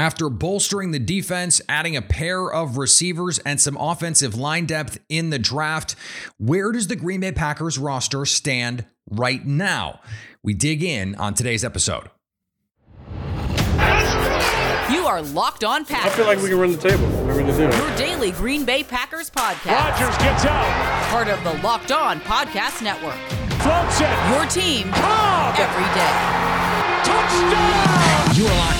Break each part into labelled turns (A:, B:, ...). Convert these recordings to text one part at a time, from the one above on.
A: After bolstering the defense, adding a pair of receivers and some offensive line depth in the draft, where does the Green Bay Packers roster stand right now? We dig in on today's episode.
B: You are Locked On Packers.
C: I feel like we can run the table. We're going to do it.
B: Your daily Green Bay Packers podcast.
D: Rodgers gets out.
B: Part of the Locked On Podcast Network.
D: Floats it.
B: Your team
D: Cobb.
B: every day.
D: Touchdown.
A: You are Locked On Packers,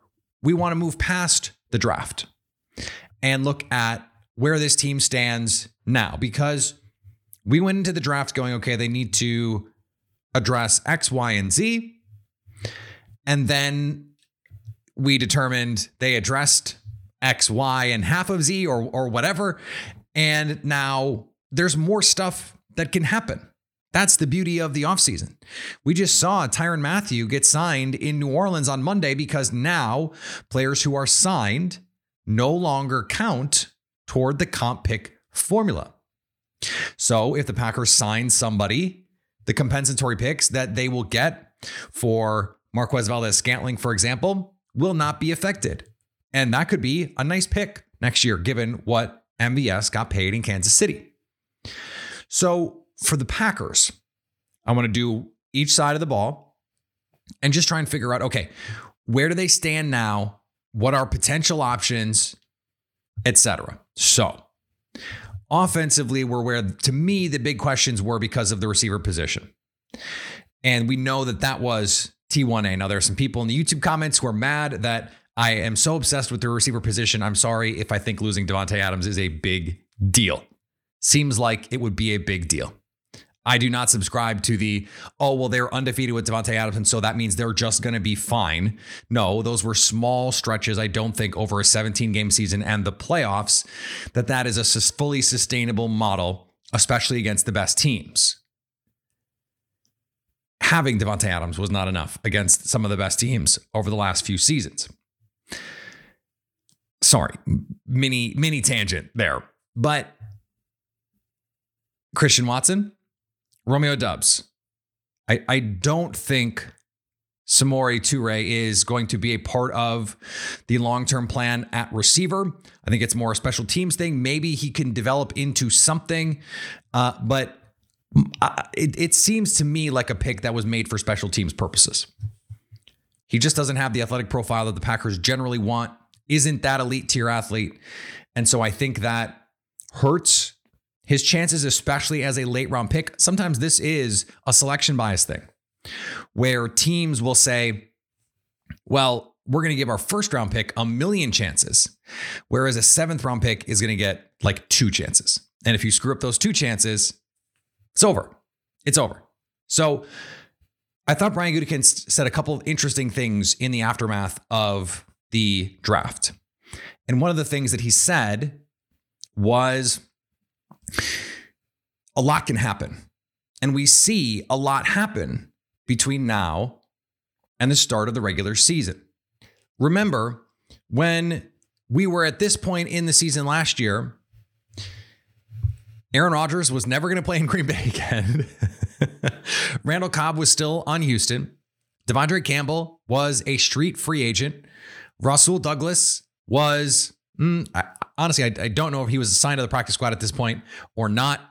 A: we want to move past the draft and look at where this team stands now because we went into the draft going, okay, they need to address X, Y, and Z. And then we determined they addressed X, Y, and half of Z or, or whatever. And now there's more stuff that can happen. That's the beauty of the offseason. We just saw Tyrann Mathieu get signed in New Orleans on Monday because now players who are signed no longer count toward the comp pick formula. So if the Packers sign somebody, the compensatory picks that they will get for Marquez Valdes Scantling, for example, will not be affected. And that could be a nice pick next year, given what MVS got paid in Kansas City. So for the Packers, I want to do each side of the ball and just try and figure out okay, where do they stand now? What are potential options, etc. So, offensively, we're where to me the big questions were because of the receiver position. And we know that that was T1A. Now, there are some people in the YouTube comments who are mad that I am so obsessed with the receiver position. I'm sorry if I think losing Davante Adams is a big deal. Seems like it would be a big deal. I do not subscribe to the, oh, well, they're undefeated with Davante Adams, and so that means they're just going to be fine. No, those were small stretches. I don't think over a 17 game season and the playoffs that that is a fully sustainable model, especially against the best teams. Having Davante Adams was not enough against some of the best teams over the last few seasons. Sorry, mini mini tangent there, but Christian Watson, Romeo Doubs. I, I don't think Samori Toure is going to be a part of the long term plan at receiver. I think it's more a special teams thing. Maybe he can develop into something, uh, but it, it seems to me like a pick that was made for special teams purposes. He just doesn't have the athletic profile that the Packers generally want, isn't that elite tier athlete. And so I think that hurts his chances, especially as a late round pick, sometimes this is a selection bias thing where teams will say, well, we're going to give our first round pick a million chances, whereas a seventh round pick is going to get like two chances. And if you screw up those two chances, it's over. It's over. So I thought Brian Gutekunst said a couple of interesting things in the aftermath of the draft. And one of the things that he said was a lot can happen. And we see a lot happen between now and the start of the regular season. Remember, when we were at this point in the season last year, Aaron Rodgers was never going to play in Green Bay again. Randall Cobb was still on Houston. De'Vondre Campbell was a street free agent. Rasul Douglas was, mm, I, honestly, I, I, don't know if he was assigned to the practice squad at this point or not.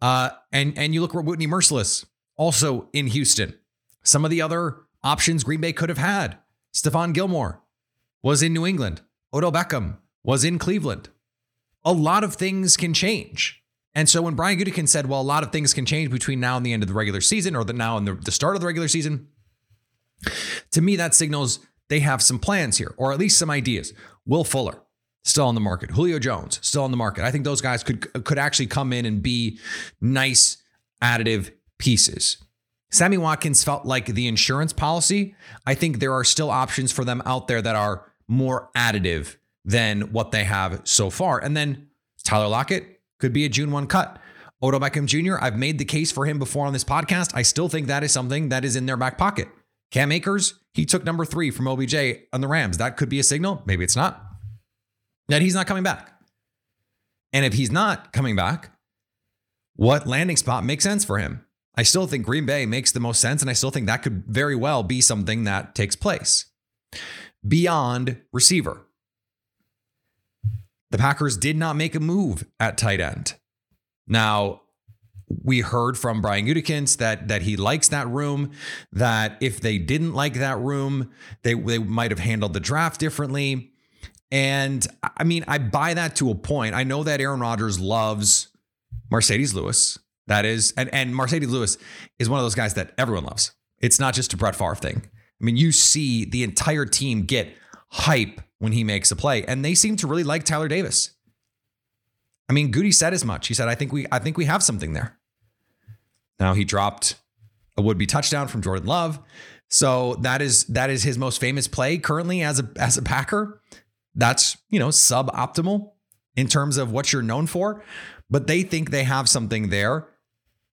A: Uh, and and you look at Whitney Mercilus, also in Houston. Some of the other options Green Bay could have had. Stephon Gilmore was in New England. Odell Beckham was in Cleveland. A lot of things can change. And so when Brian Gutekunst said, well, a lot of things can change between now and the end of the regular season or the now and the, the start of the regular season, to me, that signals they have some plans here, or at least some ideas. Will Fuller, still on the market. Julio Jones, still on the market. I think those guys could could actually come in and be nice additive pieces. Sammy Watkins felt like the insurance policy. I think there are still options for them out there that are more additive than what they have so far. And then Tyler Lockett could be a June 1 cut. Odell Beckham Jr., I've made the case for him before on this podcast. I still think that is something that is in their back pocket. Cam Akers, he took number three from OBJ on the Rams. That could be a signal. Maybe it's not. That he's not coming back. And if he's not coming back, what landing spot makes sense for him? I still think Green Bay makes the most sense, and I still think that could very well be something that takes place. Beyond receiver, the Packers did not make a move at tight end. Now, we heard from Brian Gutekunst that that he likes that room. That if they didn't like that room, they they might have handled the draft differently. And I mean, I buy that to a point. I know that Aaron Rodgers loves Marcedes Lewis. That is, and and Marcedes Lewis is one of those guys that everyone loves. It's not just a Brett Favre thing. I mean, you see the entire team get hype when he makes a play, and they seem to really like Tyler Davis. I mean, Goody said as much. He said, "I think we, I think we have something there." Now he dropped a would-be touchdown from Jordan Love, so that is that is his most famous play currently as a as a Packer. That's you know suboptimal in terms of what you're known for, but they think they have something there.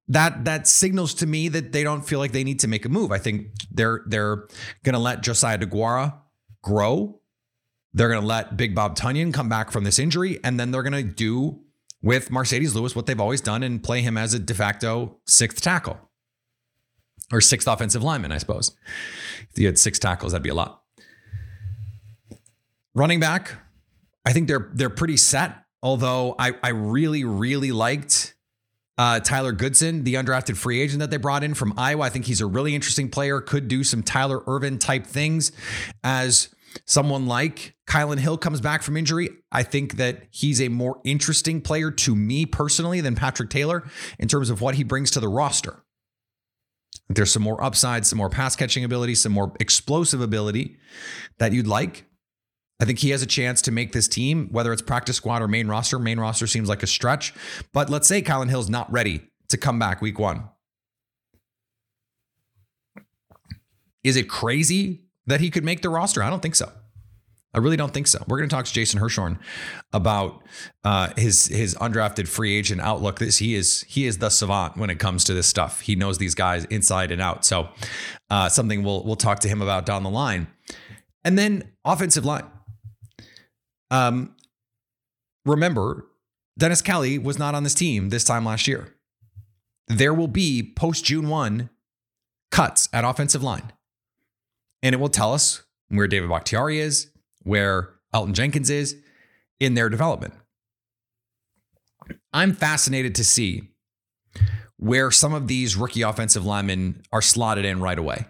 A: That that signals to me that they don't feel like they need to make a move. I think they're they're to let Josiah DeGuara grow. They're to let Big Bob Tonyan come back from this injury, and then they're to do with Marcedes Lewis what they've always done and play him as a de facto sixth tackle or sixth offensive lineman, I suppose. If you had six tackles, that'd be a lot. Running back, I think they're they're pretty set. Although I I really really liked uh, Tyler Goodson, the undrafted free agent that they brought in from Iowa. I think he's a really interesting player. Could do some Tyler Ervin type things as someone like Kylin Hill comes back from injury. I think that he's a more interesting player to me personally than Patrick Taylor in terms of what he brings to the roster. There's some more upside, some more pass catching ability, some more explosive ability that you'd like. I think he has a chance to make this team, whether it's practice squad or main roster. Main roster seems like a stretch, but let's say Kylin Hill's not ready to come back week one. Is it crazy that he could make the roster? I don't think so. I really don't think so. We're going to talk to Jason Hirschhorn about uh, his his undrafted free agent outlook. This he is he is the savant when it comes to this stuff. He knows these guys inside and out. So uh, something we'll we'll talk to him about down the line. And then offensive line. Um, remember, Dennis Kelly was not on this team this time last year. There will be post June 1 cuts at offensive line. And it will tell us where David Bakhtiari is, where Elgton Jenkins is in their development. I'm fascinated to see where some of these rookie offensive linemen are slotted in right away.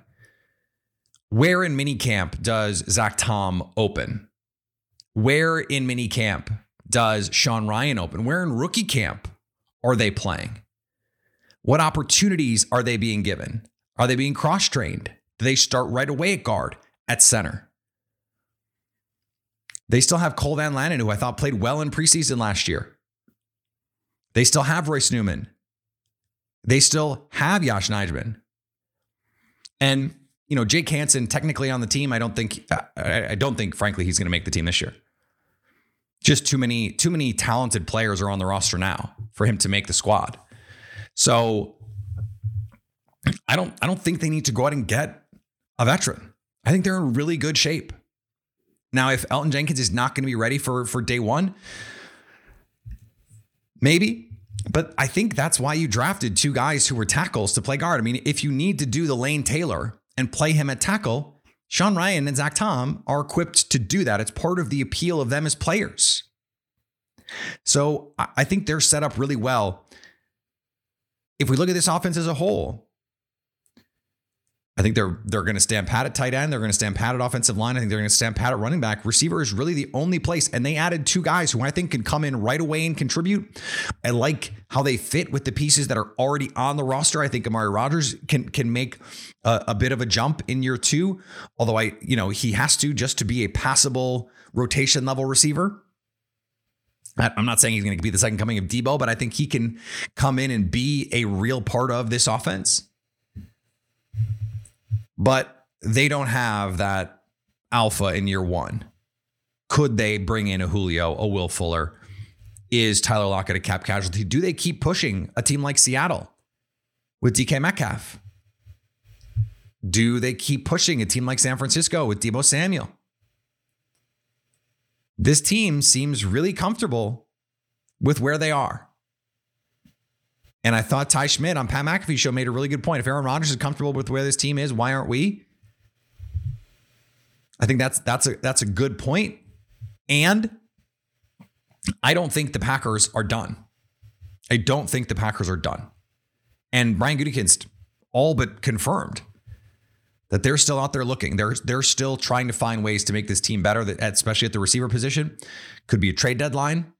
A: Where in minicamp does Zach Tom open? Where in minicamp does Sean Rhyan open? Where in rookie camp are they playing? What opportunities are they being given? Are they being cross trained? Do they start right away at guard, at center? They still have Cole Van Lanen, who I thought played well in preseason last year. They still have Royce Newman. They still have Yosh Nijman. And, you know, Jake Hanson technically on the team, I don't think I don't think frankly he's going to make the team this year. Just too many too many talented players are on the roster now for him to make the squad. So I don't I don't think they need to go out and get a veteran. I think they're in really good shape. Now, if Elgton Jenkins is not going to be ready for for day one, maybe. But I think that's why you drafted two guys who were tackles to play guard. I mean, if you need to do the Lane Taylor and play him at tackle, Sean Rhyan and Zach Tom are equipped to do that. It's part of the appeal of them as players. So I think they're set up really well. If we look at this offense as a whole, I think they're they're going to stand pat at tight end. They're going to stand pat at offensive line. I think they're going to stand pat at running back. Receiver is really the only place, and they added two guys who I think can come in right away and contribute. I like how they fit with the pieces that are already on the roster. I think Amari Rodgers can can make a, a bit of a jump in year two, although I you know he has to just to be a passable rotation level receiver. I'm not saying he's going to be the second coming of Deebo, but I think he can come in and be a real part of this offense but they don't have that alpha in year one. Could they bring in a Julio, a Will Fuller? Is Tyler Lockett a cap casualty? Do they keep pushing a team like Seattle with DK Metcalf? Do they keep pushing a team like San Francisco with Deebo Samuel? This team seems really comfortable with where they are. And I thought Ty Schmidt on Pat McAfee's show made a really good point. If Aaron Rodgers is comfortable with where this team is, why aren't we? I think that's that's a that's a good point. And I don't think the Packers are done. I don't think the Packers are done. And Brian Gutekunst all but confirmed that they're still out there looking. They're they're still trying to find ways to make this team better, especially at the receiver position. Could be a trade deadline.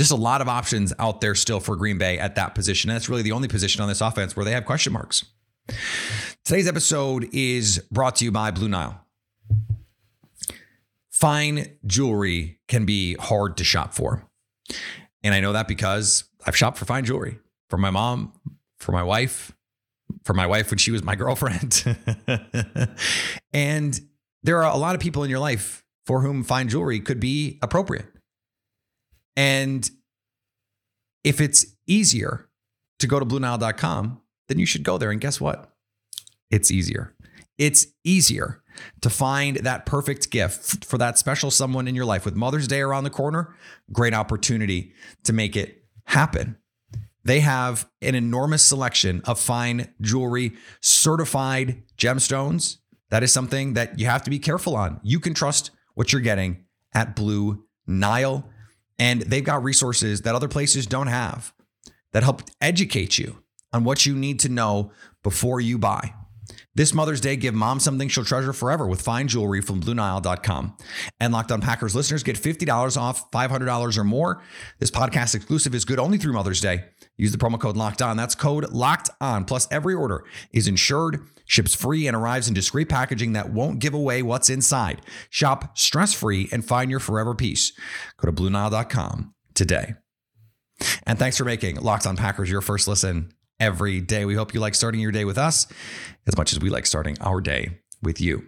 A: Just a lot of options out there still for Green Bay at that position. And that's really the only position on this offense where they have question marks. Today's episode is brought to you by Blue Nile. Fine jewelry can be hard to shop for. And I know that because I've shopped for fine jewelry for my mom, for my wife, for my wife when she was my girlfriend. and there are a lot of people in your life for whom fine jewelry could be appropriate. And if it's easier to go to BlueNile.com, then you should go there. And guess what? It's easier. It's easier to find that perfect gift for that special someone in your life with Mother's Day around the corner. Great opportunity to make it happen. They have an enormous selection of fine jewelry, certified gemstones. That is something that you have to be careful on. You can trust what you're getting at Blue Nile. And they've got resources that other places don't have that help educate you on what you need to know before you buy. This Mother's Day, give mom something she'll treasure forever with fine jewelry from BlueNile.com. And Locked On Packers listeners get $50 off $500 or more. This podcast exclusive is good only through Mother's Day. Use the promo code Locked On. That's code Locked On. Plus, every order is insured, ships free, and arrives in discreet packaging that won't give away what's inside. Shop stress free and find your forever peace. Go to BlueNile.com today. And thanks for making Locked On Packers your first listen every day. We hope you like starting your day with us as much as we like starting our day with you.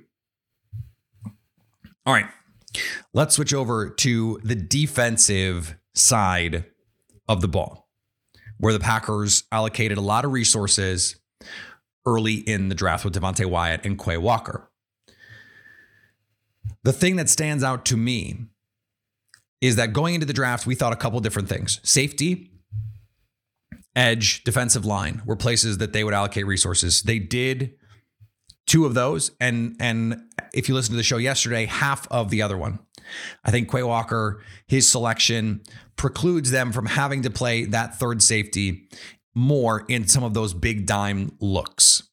A: All right, let's switch over to the defensive side of the ball, where the Packers allocated a lot of resources early in the draft with Devonte Wyatt and Quay Walker. The thing that stands out to me is that going into the draft, we thought a couple different things safety edge, defensive line were places that they would allocate resources. They did two of those, and and if you listen to the show yesterday, half of the other one. I think Quay Walker, his selection precludes them from having to play that third safety more in some of those big dime looks.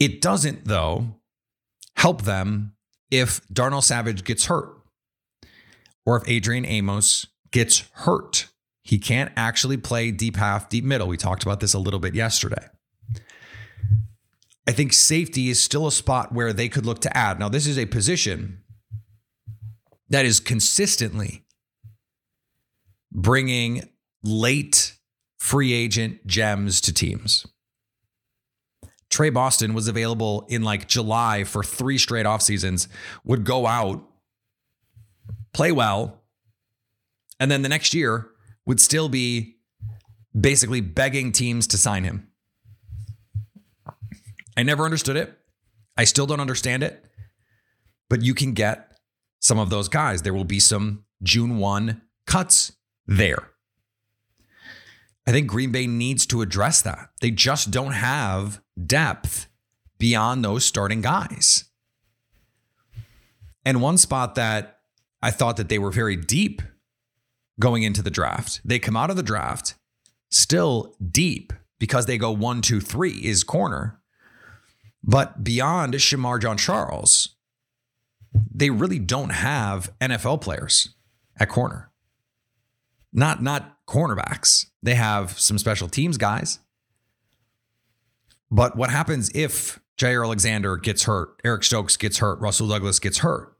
A: It doesn't, though, help them if Darnell Savage gets hurt or if Adrian Amos gets hurt. He can't actually play deep half, deep middle. We talked about this a little bit yesterday. I think safety is still a spot where they could look to add. Now, this is a position that is consistently bringing late free agent gems to teams. Tre Boston was available in like July for three straight off seasons, would go out, play well, and then the next year would still be basically begging teams to sign him. I never understood it. I still don't understand it. But you can get some of those guys. There will be some June 1 cuts there. I think Green Bay needs to address that. They just don't have depth beyond those starting guys. And one spot that I thought that they were very deep going into the draft, they come out of the draft still deep because they go one, two, three is corner. But beyond Shemar Jean-Charles, they really don't have NFL players at corner. Not not cornerbacks. They have some special teams guys. But what happens if Jaire Alexander gets hurt, Eric Stokes gets hurt, Rasul Douglas gets hurt?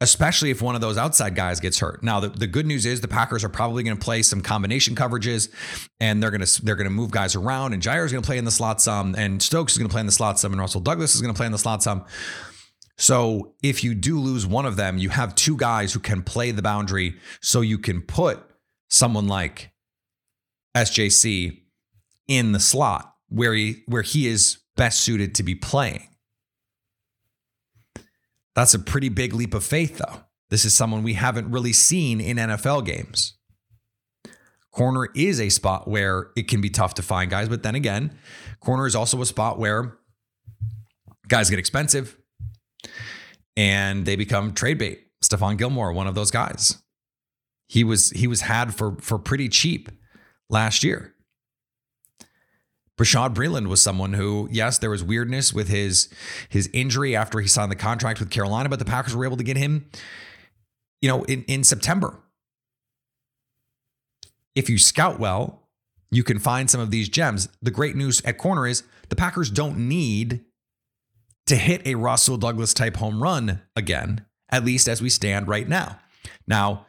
A: especially if one of those outside guys gets hurt. Now, the, the good news is the Packers are probably going to play some combination coverages, and they're going to they're going to move guys around. And Jaire is going to play in the slot some, and Stokes is going to play in the slot some, and Rasul Douglas is going to play in the slot some. So if you do lose one of them, you have two guys who can play the boundary, so you can put someone like SJC in the slot where he where he is best suited to be playing. That's a pretty big leap of faith, though. This is someone we haven't really seen in NFL games. Corner is a spot where it can be tough to find guys, but then again, corner is also a spot where guys get expensive and they become trade bait. Stephon Gilmore, one of those guys. He was he was had for for pretty cheap last year. Bashaud Breeland was someone who, yes, there was weirdness with his his injury after he signed the contract with Carolina, but the Packers were able to get him, you know, in, in September. If you scout well, you can find some of these gems. The great news at corner is the Packers don't need to hit a Rasul Douglas type home run again, at least as we stand right now. Now,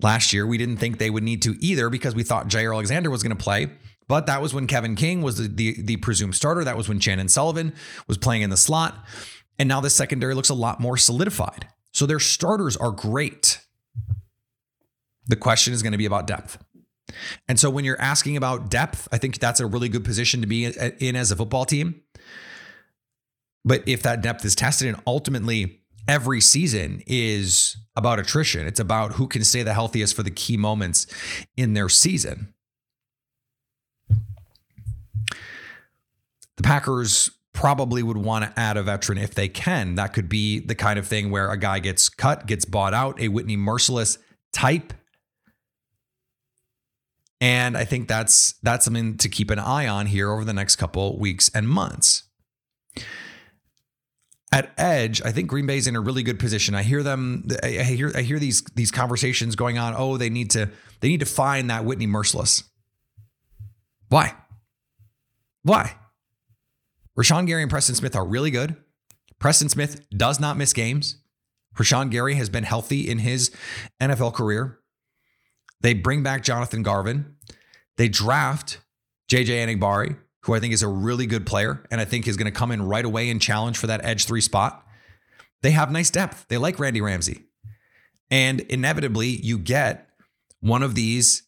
A: last year we didn't think they would need to either because we thought Jaire Alexander was going to play. But that was when Kevin King was the, the, the presumed starter. That was when Chandon Sullivan was playing in the slot. And now the secondary looks a lot more solidified. So their starters are great. The question is going to be about depth. And so when you're asking about depth, I think that's a really good position to be in as a football team. But if that depth is tested and ultimately every season is about attrition, it's about who can stay the healthiest for the key moments in their season. The Packers probably would want to add a veteran if they can. That could be the kind of thing where a guy gets cut, gets bought out, a Whitney Mercilus type. And I think that's that's something to keep an eye on here over the next couple weeks and months. At edge, I think Green Bay's in a really good position. I hear them. I hear. I hear these these conversations going on. Oh, they need to. They need to find that Whitney Mercilus. Why? Why? Rashan Gary and Preston Smith are really good. Preston Smith does not miss games. Rashan Gary has been healthy in his NFL career. They bring back Jonathan Garvin. They draft JJ Enagbare, who I think is a really good player and I think is going to come in right away and challenge for that edge three spot. They have nice depth. They like Randy Ramsey. And inevitably, you get one of these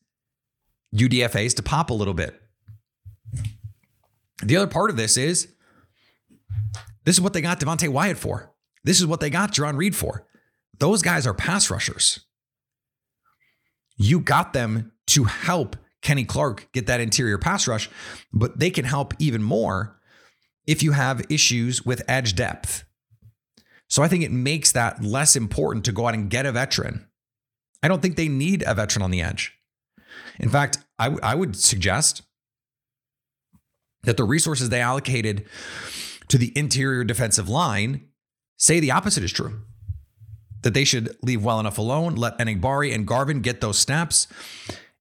A: UDFAs to pop a little bit. The other part of this is this is what they got Devonte Wyatt for. This is what they got Jarran Reed for. Those guys are pass rushers. You got them to help Kenny Clark get that interior pass rush, but they can help even more if you have issues with edge depth. So I think it makes that less important to go out and get a veteran. I don't think they need a veteran on the edge. In fact, I, w- I would suggest that the resources they allocated to the interior defensive line say the opposite is true. That they should leave well enough alone, let Enagbare and Garvin get those snaps,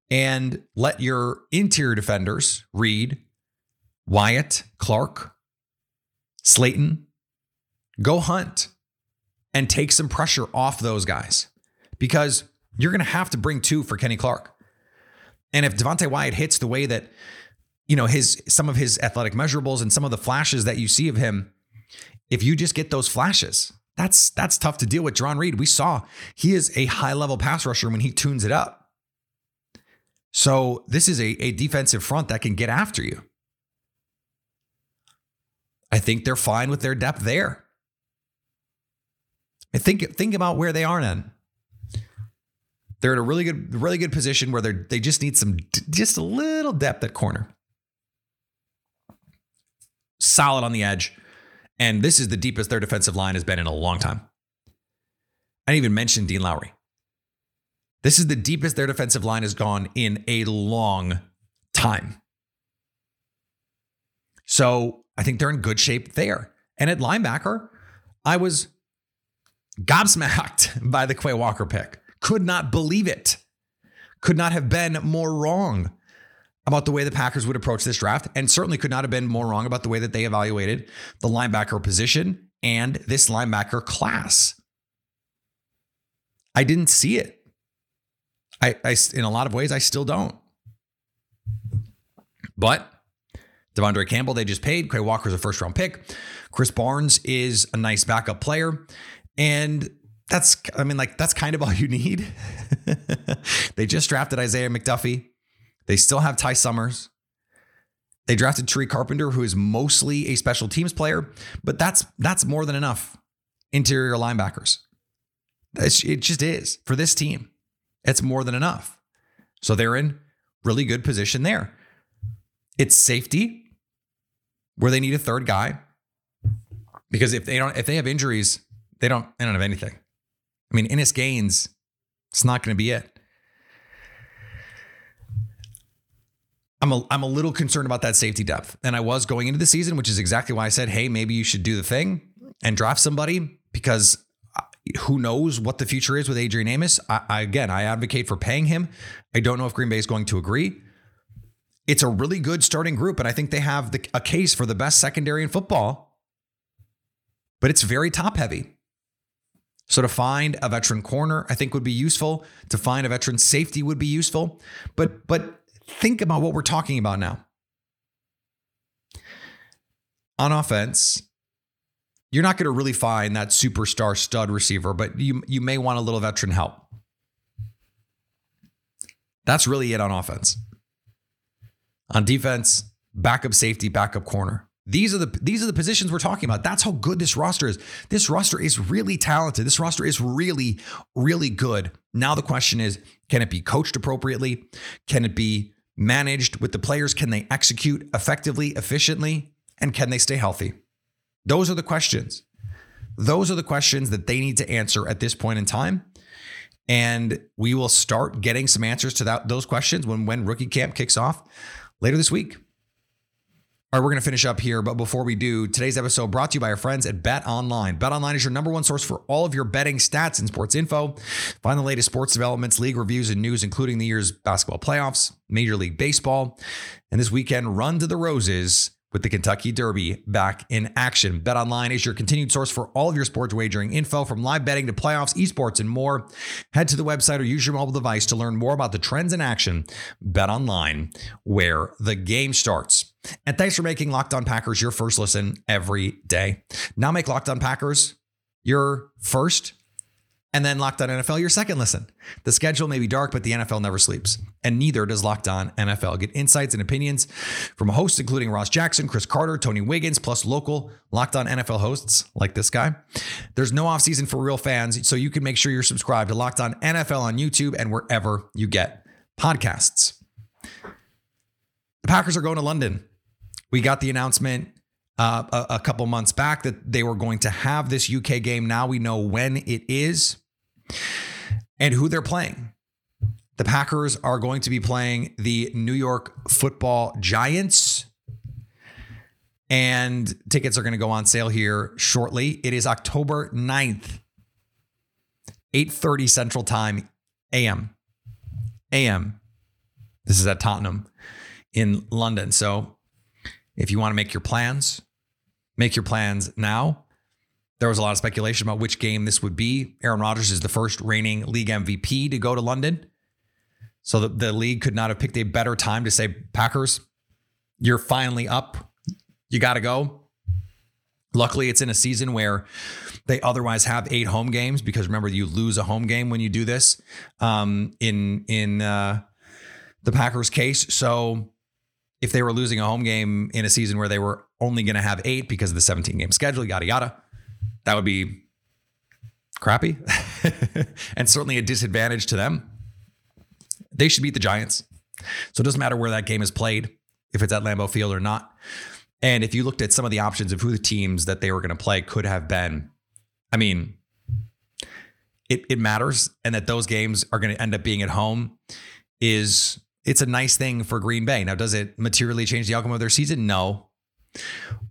A: and let your interior defenders Reed, Wyatt, Clark, Slaton go hunt and take some pressure off those guys because you're going to have to bring two for Kenny Clark. And if Devonte Wyatt hits the way that you know his some of his athletic measurables and some of the flashes that you see of him if you just get those flashes that's that's tough to deal with Jarran Reed we saw he is a high level pass rusher when he tunes it up so this is a, a defensive front that can get after you I think they're fine with their depth there I think think about where they are then they're in a really good really good position where they they just need some just a little depth at corner solid on the edge. And this is the deepest their defensive line has been in a long time. I didn't even mention Dean Lowry. This is the deepest their defensive line has gone in a long time. So I think they're in good shape there. And at linebacker, I was gobsmacked by the Quay Walker pick. Could not believe it. Could not have been more wrong about the way the Packers would approach this draft, and certainly could not have been more wrong about the way that they evaluated the linebacker position and this linebacker class. I didn't see it. I, I in a lot of ways I still don't. But De'Vondre Campbell, they just paid. Quay Walker's a first round pick. Krys Barnes is a nice backup player. And that's, I mean, like, that's kind of all you need. they just drafted Isaiah McDuffie. They still have Ty Summers. They drafted Tariq Carpenter, who is mostly a special teams player, but that's that's more than enough. Interior linebackers. it just is for this team. It's more than enough. So they're in really good position there. It's safety where they need a third guy because if they don't if they have injuries, they don't they don't have anything. I mean, Innis Gaines, it's not going to be it. I'm a, I'm a little concerned about that safety depth. And I was going into the season, which is exactly why I said, hey, maybe you should do the thing and draft somebody because who knows what the future is with Adrian Amos. I, I, again, I advocate for paying him. I don't know if Green Bay is going to agree it's a really good starting group, and I think they have the, a case for the best secondary in football, but it's very top heavy. So to find a veteran corner, I think would be useful. To find a veteran safety would be useful. But but think about what we're talking about now. On offense, you're not going to really find that superstar stud receiver, but you you may want a little veteran help. That's really it on offense. On defense, backup safety, backup corner. These are the these are the positions we're talking about. That's how good this roster is. This roster is really talented. This roster is really really good. Now the question is, can it be coached appropriately? Can it be managed with the players? Can they execute effectively, efficiently, and can they stay healthy? Those are the questions. Those are the questions that they need to answer at this point in time. And we will start getting some answers to that, those questions when when rookie camp kicks off later this week. All right, we're going to finish up here, but before we do, today's episode brought to you by our friends at Bet Online. Bet Online is your number one source for all of your betting stats and sports info. Find the latest sports developments, league reviews, and news, including the year's basketball playoffs, Major League Baseball, and this weekend run to the Roses with the Kentucky Derby back in action. BetOnline is your continued source for all of your sports wagering info from live betting to playoffs, esports, and more. Head to the website or use your mobile device to learn more about the trends in action. BetOnline, where the game starts. And thanks for making Locked On Packers your first listen every day. Now make Locked On Packers your first and then Locked On NFL, your second listen. The schedule may be dark, but the NFL never sleeps, and neither does Locked On NFL. Get insights and opinions from hosts including Ross Jackson, Chris Carter, Tony Wiggins, plus local Locked On NFL hosts like this guy. There's no offseason for real fans, so you can make sure you're subscribed to Locked On NFL on YouTube and wherever you get podcasts. The Packers are going to London. We got the announcement uh, a, a couple months back that they were going to have this UK game. Now we know when it is and who they're playing. The Packers are going to be playing the New York football giants. And tickets are going to go on sale here shortly. It is October 9th, 8:30 Central Time AM. AM. This is at Tottenham in London. So if you want to make your plans, make your plans now. There was a lot of speculation about which game this would be. Aaron Rodgers is the first reigning league MVP to go to London. So the, the league could not have picked a better time to say, Packers, you're finally up. You got to go. Luckily, it's in a season where they otherwise have eight home games because remember, you lose a home game when you do this um, in in uh, the Packers' case. So if they were losing a home game in a season where they were only going to have eight because of the 17 game schedule, yada, yada, that would be crappy and certainly a disadvantage to them. They should beat the Giants. So it doesn't matter where that game is played, if it's at Lambeau Field or not. And if you looked at some of the options of who the teams that they were going to play could have been, I mean, it, it matters. And that those games are going to end up being at home is it's a nice thing for Green Bay. Now, does it materially change the outcome of their season? No.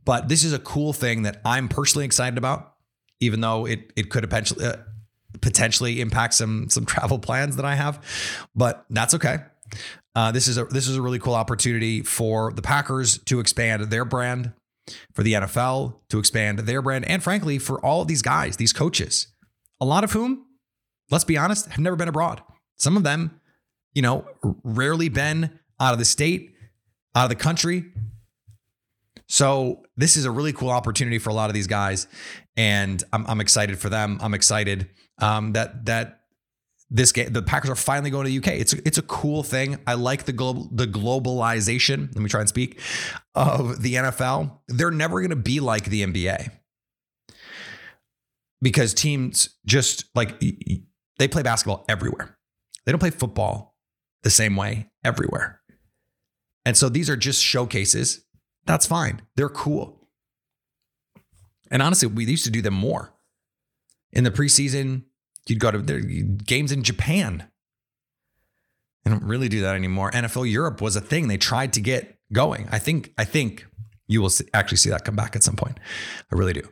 A: But this is a cool thing that I'm personally excited about, even though it it could potentially uh, potentially impact some some travel plans that I have. But that's okay. Uh, this is a this is a really cool opportunity for the Packers to expand their brand, for the NFL to expand their brand, and frankly, for all of these guys, these coaches, a lot of whom let's be honest, have never been abroad. Some of them, you know, rarely been out of the state, out of the country. So this is a really cool opportunity for a lot of these guys, and I'm, I'm excited for them. I'm excited um, that that this game, the Packers are finally going to the UK. It's it's a cool thing. I like the global the globalization. Let me try and speak of the NFL. They're never going to be like the NBA because teams just like they play basketball everywhere. They don't play football the same way everywhere. And so these are just showcases. That's fine. They're cool. And honestly, we used to do them more. In the preseason, you'd go to their games in Japan. They don't really do that anymore. NFL Europe was a thing they tried to get going. I think I think you will actually see that come back at some point. I really do,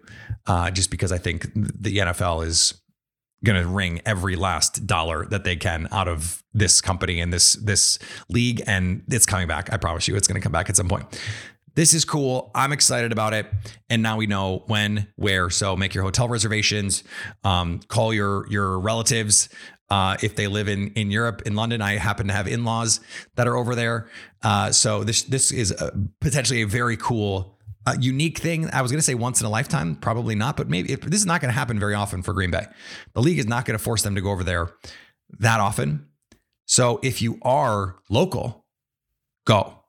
A: uh, just because I think the NFL is going to wring every last dollar that they can out of this company and this this league, and it's coming back. I promise you, it's going to come back at some point. This is cool. I'm excited about it, and now we know when, where. So make your hotel reservations. Um, call your your relatives uh, if they live in in Europe, in London. I happen to have in laws that are over there. Uh, so this this is a, potentially a very cool, uh, unique thing. I was going to say once in a lifetime, probably not, but maybe if, this is not going to happen very often for Green Bay. The league is not going to force them to go over there that often. So if you are local, go,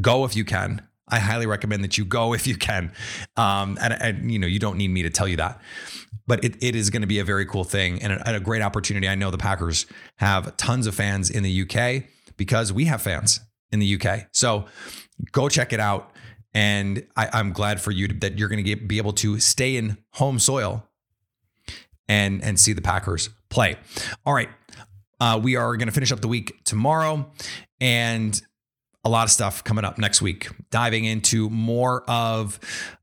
A: go if you can. I highly recommend that you go if you can. Um, and, and, you know, you don't need me to tell you that, but it, it is going to be a very cool thing and a, and a great opportunity. I know the Packers have tons of fans in the UK because we have fans in the UK. So go check it out. And I, am glad for you to, that you're going to be able to stay in home soil and and see the Packers play. All right, uh, we are going to finish up the week tomorrow, and a lot of stuff coming up next week, diving into more of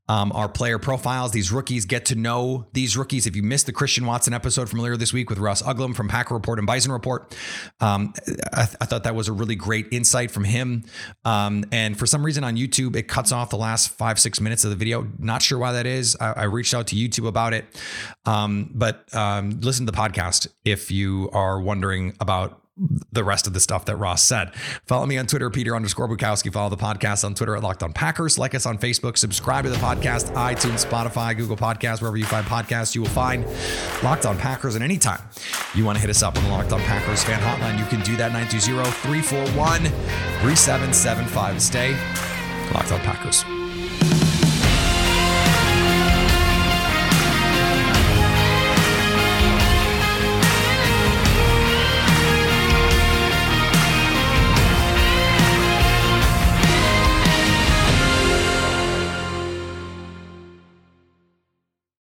A: um, our player profiles. These rookies get to know these rookies. If you missed the Christian Watson episode from earlier this week with Ross Uglem from Packer Report and Bison Report, um, I, th- I, thought that was a really great insight from him. Um, and for some reason on YouTube, it cuts off the last five, six minutes of the video. Not sure why that is. I, I reached out to YouTube about it. Um, but um, listen to the podcast if you are wondering about the rest of the stuff that Ross said. Follow me on Twitter, Peter underscore Bukowski. Follow the podcast on Twitter at Locked On Packers. Like us on Facebook. Subscribe to the podcast, iTunes, Spotify, Google Podcasts, wherever you find podcasts, you will find Locked On Packers. And anytime you want to hit us up on the Locked On Packers fan hotline, you can do that 920 341 3775. Stay Locked On Packers.